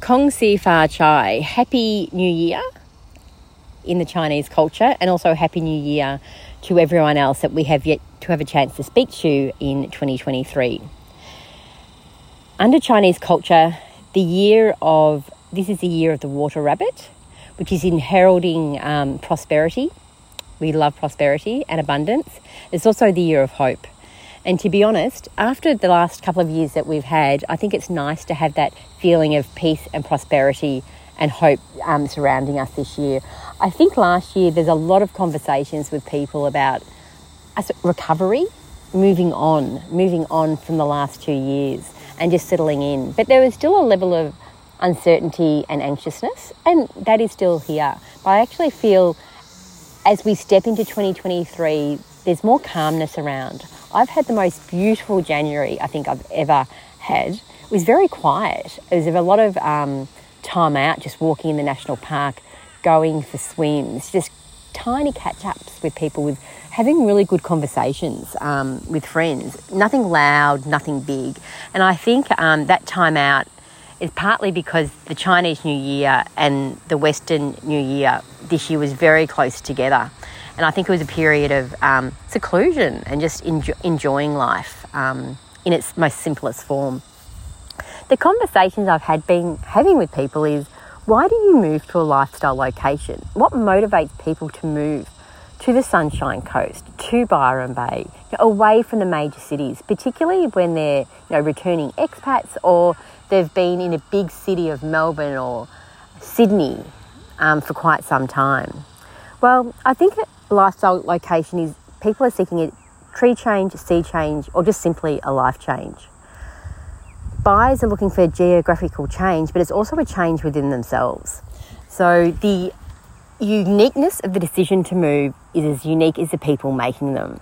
Kong Si Fa Chai, Happy New Year in the Chinese culture, and also Happy New Year to everyone else that we have yet to have a chance to speak to in 2023. Under Chinese culture, the year of this is the year of the water rabbit, which is in heralding um, prosperity. We love prosperity and abundance. It's also the year of hope. And to be honest, after the last couple of years that we've had, I think it's nice to have that feeling of peace and prosperity and hope um, surrounding us this year. I think last year there's a lot of conversations with people about recovery, moving on, moving on from the last two years and just settling in. But there was still a level of uncertainty and anxiousness, and that is still here. But I actually feel as we step into 2023, there's more calmness around. I've had the most beautiful January I think I've ever had. It was very quiet. There was a lot of um, time out, just walking in the national park, going for swims, just tiny catch ups with people, with having really good conversations um, with friends. Nothing loud, nothing big. And I think um, that time out is partly because the Chinese New Year and the Western New Year this year was very close together. And I think it was a period of um, seclusion and just enjo- enjoying life um, in its most simplest form. The conversations I've had been having with people is why do you move to a lifestyle location? What motivates people to move to the Sunshine Coast, to Byron Bay, away from the major cities, particularly when they're you know, returning expats or they've been in a big city of Melbourne or Sydney um, for quite some time. Well, I think lifestyle location is people are seeking a tree change, sea change, or just simply a life change. Buyers are looking for geographical change, but it's also a change within themselves. So the uniqueness of the decision to move is as unique as the people making them.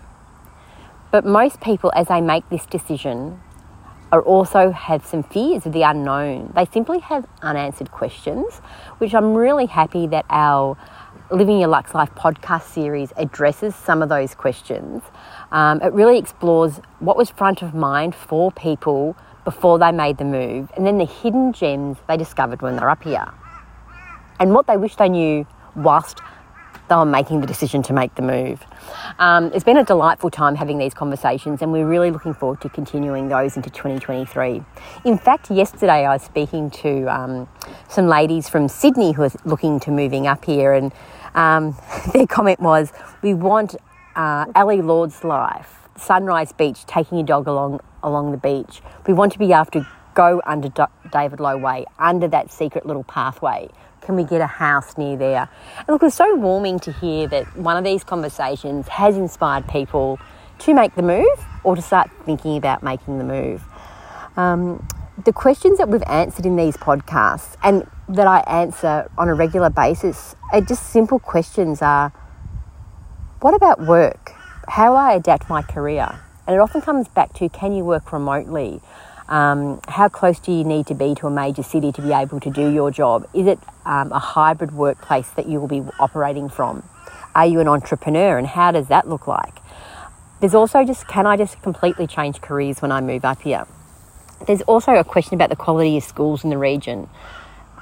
But most people, as they make this decision, are also have some fears of the unknown. They simply have unanswered questions, which I'm really happy that our Living Your Lux Life podcast series addresses some of those questions. Um, it really explores what was front of mind for people before they made the move and then the hidden gems they discovered when they're up here and what they wish they knew whilst they were making the decision to make the move. Um, it's been a delightful time having these conversations, and we're really looking forward to continuing those into 2023. In fact, yesterday I was speaking to um, some ladies from Sydney who are looking to moving up here, and um, their comment was, "We want uh, Ali Lord's life, Sunrise Beach, taking a dog along along the beach. We want to be to go under David Low Way, under that secret little pathway." Can we get a house near there? And look, it's so warming to hear that one of these conversations has inspired people to make the move or to start thinking about making the move. Um, the questions that we've answered in these podcasts and that I answer on a regular basis are just simple questions are what about work? How will I adapt my career? And it often comes back to can you work remotely? Um, how close do you need to be to a major city to be able to do your job? Is it um, a hybrid workplace that you will be operating from? Are you an entrepreneur and how does that look like? There's also just can I just completely change careers when I move up here? There's also a question about the quality of schools in the region.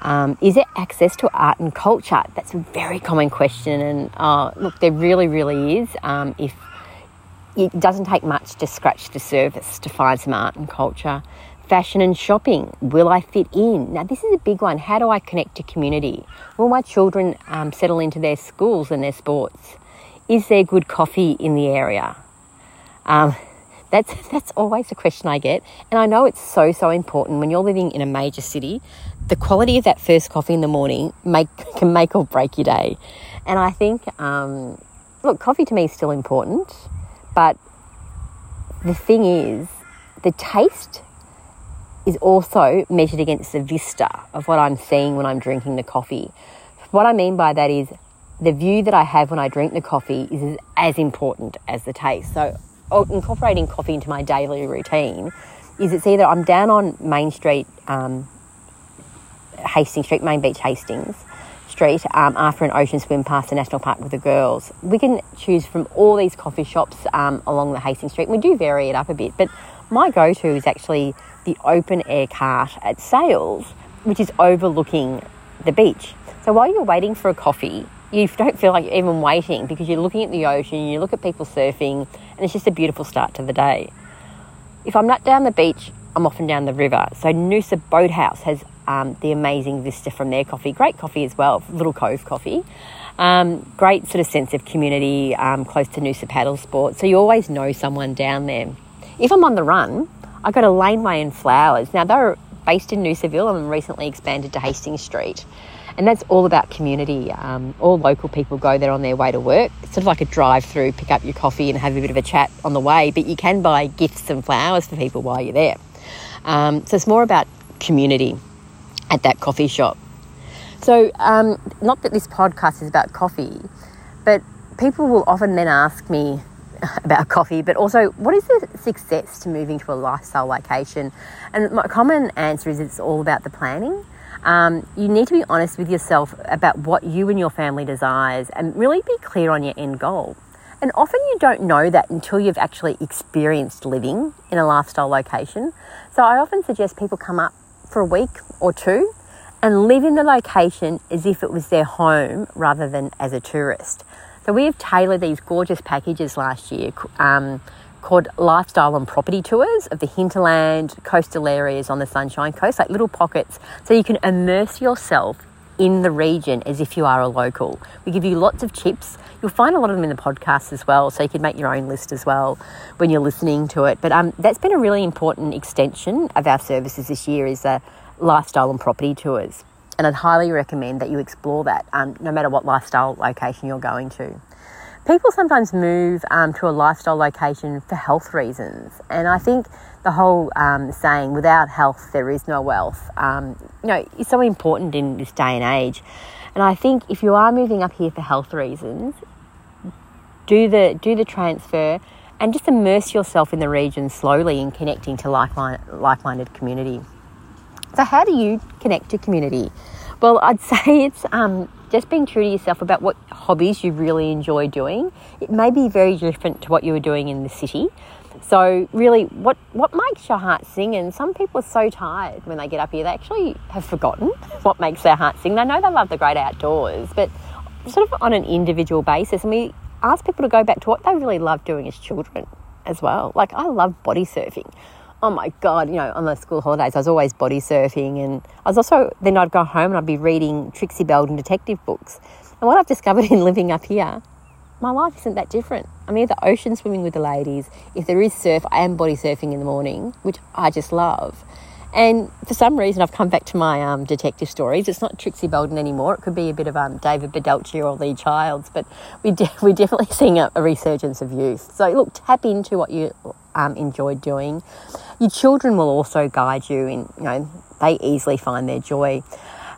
Um, is it access to art and culture? That's a very common question, and uh, look, there really, really is. Um, if it doesn't take much to scratch the surface to find some art and culture. Fashion and shopping. Will I fit in? Now, this is a big one. How do I connect to community? Will my children um, settle into their schools and their sports? Is there good coffee in the area? Um, that's that's always a question I get, and I know it's so so important when you're living in a major city. The quality of that first coffee in the morning make can make or break your day, and I think um, look, coffee to me is still important. But the thing is, the taste is also measured against the vista of what I'm seeing when I'm drinking the coffee. What I mean by that is the view that I have when I drink the coffee is as important as the taste. So, incorporating coffee into my daily routine is it's either I'm down on Main Street, um, Hastings Street, Main Beach, Hastings, Street um, after an ocean swim past the national park with the girls. We can choose from all these coffee shops um, along the Hastings Street. We do vary it up a bit, but my go to is actually the open air cart at Sails, which is overlooking the beach. So while you're waiting for a coffee, you don't feel like you're even waiting because you're looking at the ocean, you look at people surfing, and it's just a beautiful start to the day. If I'm not down the beach, I'm often down the river. So Noosa Boathouse has um, the amazing vista from their coffee. Great coffee as well, Little Cove Coffee. Um, great sort of sense of community um, close to Noosa Paddle Sport. So you always know someone down there. If I'm on the run, I go to Laneway and Flowers. Now they're based in Noosaville and recently expanded to Hastings Street. And that's all about community. Um, all local people go there on their way to work. It's sort of like a drive through, pick up your coffee and have a bit of a chat on the way, but you can buy gifts and flowers for people while you're there. Um, so it's more about community at that coffee shop. So, um, not that this podcast is about coffee, but people will often then ask me about coffee, but also what is the success to moving to a lifestyle location? And my common answer is it's all about the planning. Um, you need to be honest with yourself about what you and your family desires and really be clear on your end goal. And often you don't know that until you've actually experienced living in a lifestyle location. So I often suggest people come up for a week or two and live in the location as if it was their home rather than as a tourist. So we have tailored these gorgeous packages last year um, called lifestyle and property tours of the hinterland, coastal areas on the Sunshine Coast, like little pockets, so you can immerse yourself in the region as if you are a local. We give you lots of tips. You'll find a lot of them in the podcast as well, so you can make your own list as well when you're listening to it. But um, that's been a really important extension of our services this year is uh, lifestyle and property tours. And I'd highly recommend that you explore that um, no matter what lifestyle location you're going to. People sometimes move um, to a lifestyle location for health reasons, and I think the whole um, saying "without health there is no wealth," um, you know, is so important in this day and age. And I think if you are moving up here for health reasons, do the do the transfer and just immerse yourself in the region slowly in connecting to like-minded community. So, how do you connect to community? Well, I'd say it's um, just being true to yourself about what hobbies you really enjoy doing. It may be very different to what you were doing in the city. So really, what what makes your heart sing? And some people are so tired when they get up here, they actually have forgotten what makes their heart sing. They know they love the great outdoors, but sort of on an individual basis. And we ask people to go back to what they really love doing as children as well. Like I love body surfing oh my god, you know, on the school holidays, I was always body surfing, and I was also then I'd go home and I'd be reading Trixie Belden detective books. And what I've discovered in living up here, my life isn't that different. I'm either ocean swimming with the ladies. If there is surf, I am body surfing in the morning, which I just love. And for some reason, I've come back to my um, detective stories. It's not Trixie Belden anymore. It could be a bit of um, David Baldacci or Lee Childs, but we de- we're definitely seeing a, a, resurgence of youth. So look, tap into what you um, enjoy doing. Your children will also guide you in, you know, they easily find their joy.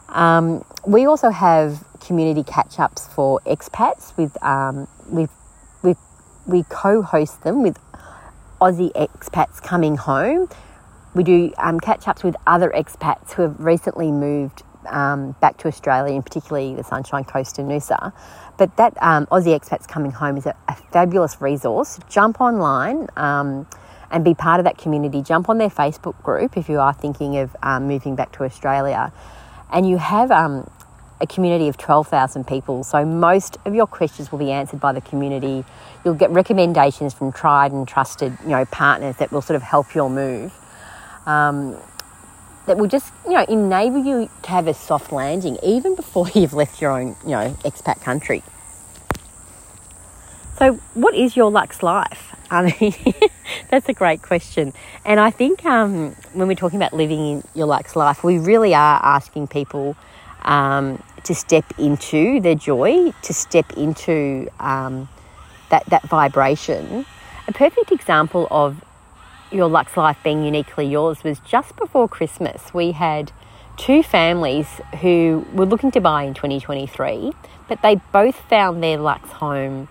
Um, we also have community catch ups for expats with, um, with, with, we co host them with Aussie expats coming home we do um, catch ups with other expats who have recently moved um, back to Australia, and particularly the Sunshine Coast and Noosa. But that um, Aussie Expats Coming Home is a, a fabulous resource. Jump online um, and be part of that community. Jump on their Facebook group if you are thinking of um, moving back to Australia. And you have um, a community of 12,000 people, so most of your questions will be answered by the community. You'll get recommendations from tried and trusted you know, partners that will sort of help your move um, that will just you know enable you to have a soft landing even before you've left your own you know expat country. So, what is your Lux life? I mean, that's a great question. And I think um, when we're talking about living in your Lux life, we really are asking people um, to step into their joy, to step into um, that, that vibration. A perfect example of your Lux Life being uniquely yours was just before Christmas. We had two families who were looking to buy in 2023, but they both found their Lux home,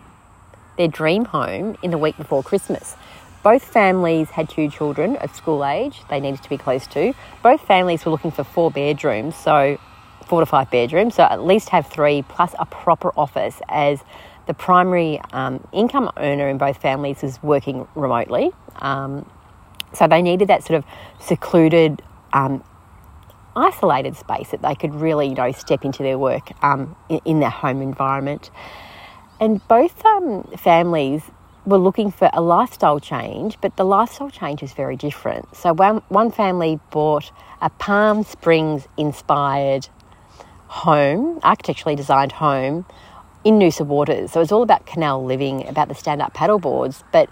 their dream home, in the week before Christmas. Both families had two children of school age they needed to be close to. Both families were looking for four bedrooms, so four to five bedrooms, so at least have three plus a proper office as the primary um, income earner in both families is working remotely. Um, so they needed that sort of secluded, um, isolated space that they could really, you know, step into their work um, in, in, their home environment. And both um, families were looking for a lifestyle change, but the lifestyle change is very different. So one, one family bought a Palm Springs inspired home, architecturally designed home in Noosa Waters. So it was all about canal living, about the stand up paddle boards, but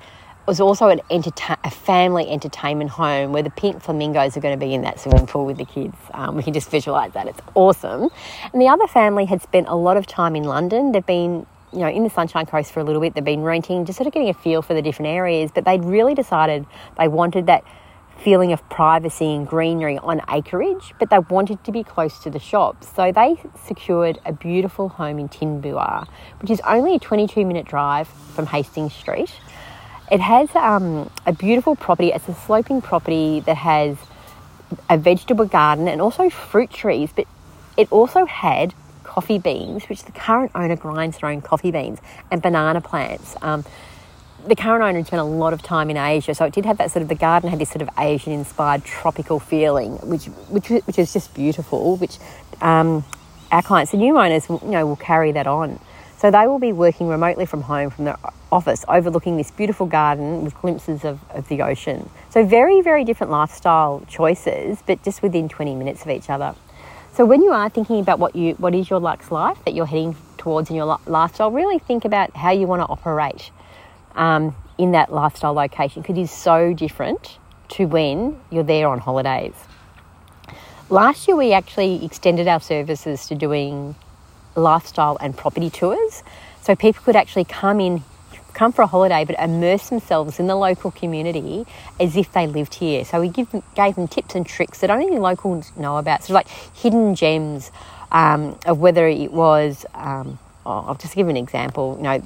was also an enterta- a family entertainment home where the pink flamingos are going to be in that swimming pool with the kids. Um, we can just visualize that. It's awesome. And the other family had spent a lot of time in London. They've been you know, in the Sunshine Coast for a little bit. They've been renting, just sort of getting a feel for the different areas, but they'd really decided they wanted that feeling of privacy and greenery on acreage, but they wanted to be close to the shops. So they secured a beautiful home in Tinbeerwah, which is only a 22 minute drive from Hastings Street. It has um, a beautiful property. It's a sloping property that has a vegetable garden and also fruit trees, but it also had coffee beans, which the current owner grinds their own coffee beans, and banana plants. Um, the current owner had spent a lot of time in Asia, so it did have that sort of the garden had this sort of Asian inspired tropical feeling, which which which is just beautiful. Which um, our clients, the new owners, you know, will carry that on. So they will be working remotely from home from their office, overlooking this beautiful garden with glimpses of, of the ocean. So very very different lifestyle choices, but just within 20 minutes of each other. So when you are thinking about what you what is your Lux life that you're heading towards in your lifestyle, really think about how you want to operate um, in that lifestyle location because it is so different to when you're there on holidays. Last year, we actually extended our services to doing lifestyle and property tours, so people could actually come in come for a holiday but immerse themselves in the local community as if they lived here. So we give gave them tips and tricks that only locals know about, sort of like hidden gems um, of whether it was. Um, oh, I'll just give an example. You know,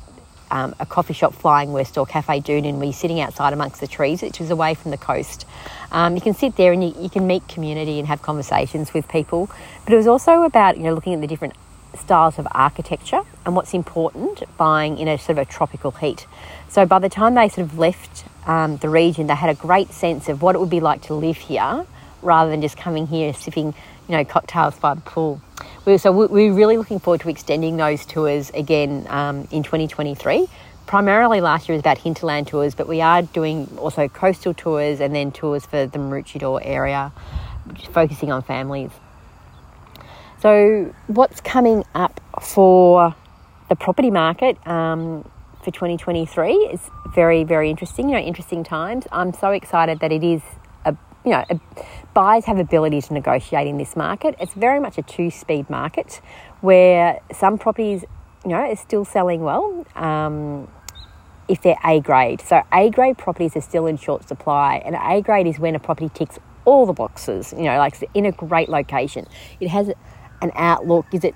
um, a coffee shop Flying West or Cafe Doonan where you're sitting outside amongst the trees, which is away from the coast. Um, you can sit there and you, you, can meet community and have conversations with people. But it was also about you know looking at the different styles of architecture and what's important buying in a sort of a tropical heat. So by the time they sort of left um, the region, they had a great sense of what it would be like to live here rather than just coming here sipping, you know, cocktails by the pool. We, so we're really looking forward to extending those tours again um, in 2023. Primarily last year was about hinterland tours, but we are doing also coastal tours and then tours for the Maroochydore area, focusing on families. So, what's coming up for the property market um, for 2023 is very, very interesting. You know, interesting times. I'm so excited that it is a you know a, buyers have ability to negotiate in this market. It's very much a two-speed market where some properties you know are still selling well. Um, if they're A grade. So A grade properties are still in short supply, and A grade is when a property ticks all the boxes, you know, like in a great location. It has an outlook? Is it,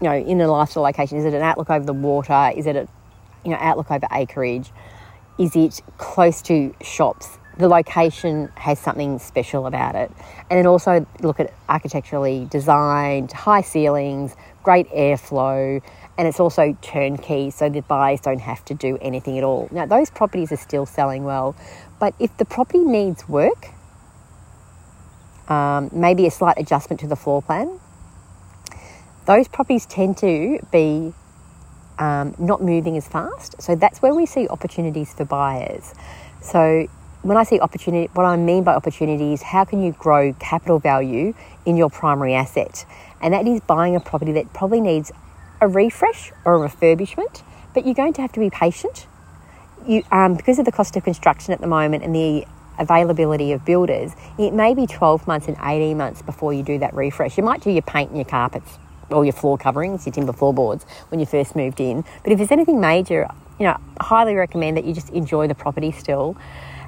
you know, in a lifestyle location? Is it an outlook over the water? Is it a, you know, outlook over acreage? Is it close to shops? The location has something special about it. And then also look at architecturally designed, high ceilings, great airflow, and it's also turnkey so the buyers don't have to do anything at all. Now, those properties are still selling well, but if the property needs work, um, maybe a slight adjustment to the floor plan, those properties tend to be um, not moving as fast. So that's where we see opportunities for buyers. So when I see opportunity, what I mean by opportunity is how can you grow capital value in your primary asset? And that is buying a property that probably needs a refresh or a refurbishment, but you're going to have to be patient. You, um, because of the cost of construction at the moment and the availability of builders, it may be 12 months and 18 months before you do that refresh. You might do your paint and your carpets all your floor coverings, your timber floorboards when you first moved in. But if there's anything major, you know, I highly recommend that you just enjoy the property still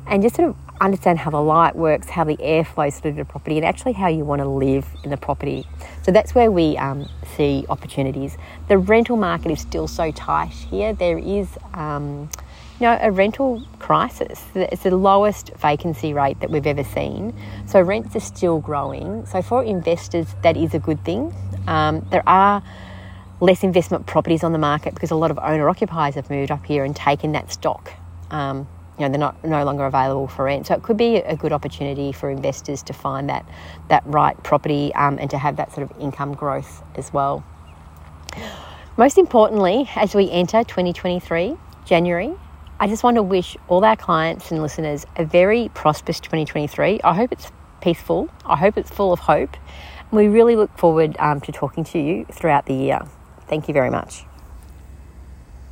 and just sort of understand how the light works, how the air flows through the property, and actually how you want to live in the property. So that's where we um, see opportunities. The rental market is still so tight here. There is, um, you know, a rental crisis. It's the lowest vacancy rate that we've ever seen. So rents are still growing. So for investors, that is a good thing. Um, there are less investment properties on the market because a lot of owner occupiers have moved up here and taken that stock um, you know they're not no longer available for rent. So it could be a good opportunity for investors to find that that right property um, and to have that sort of income growth as well. Most importantly, as we enter 2023, January, I just want to wish all our clients and listeners a very prosperous 2023. I hope it's peaceful. I hope it's full of hope. We really look forward um, to talking to you throughout the year. Thank you very much.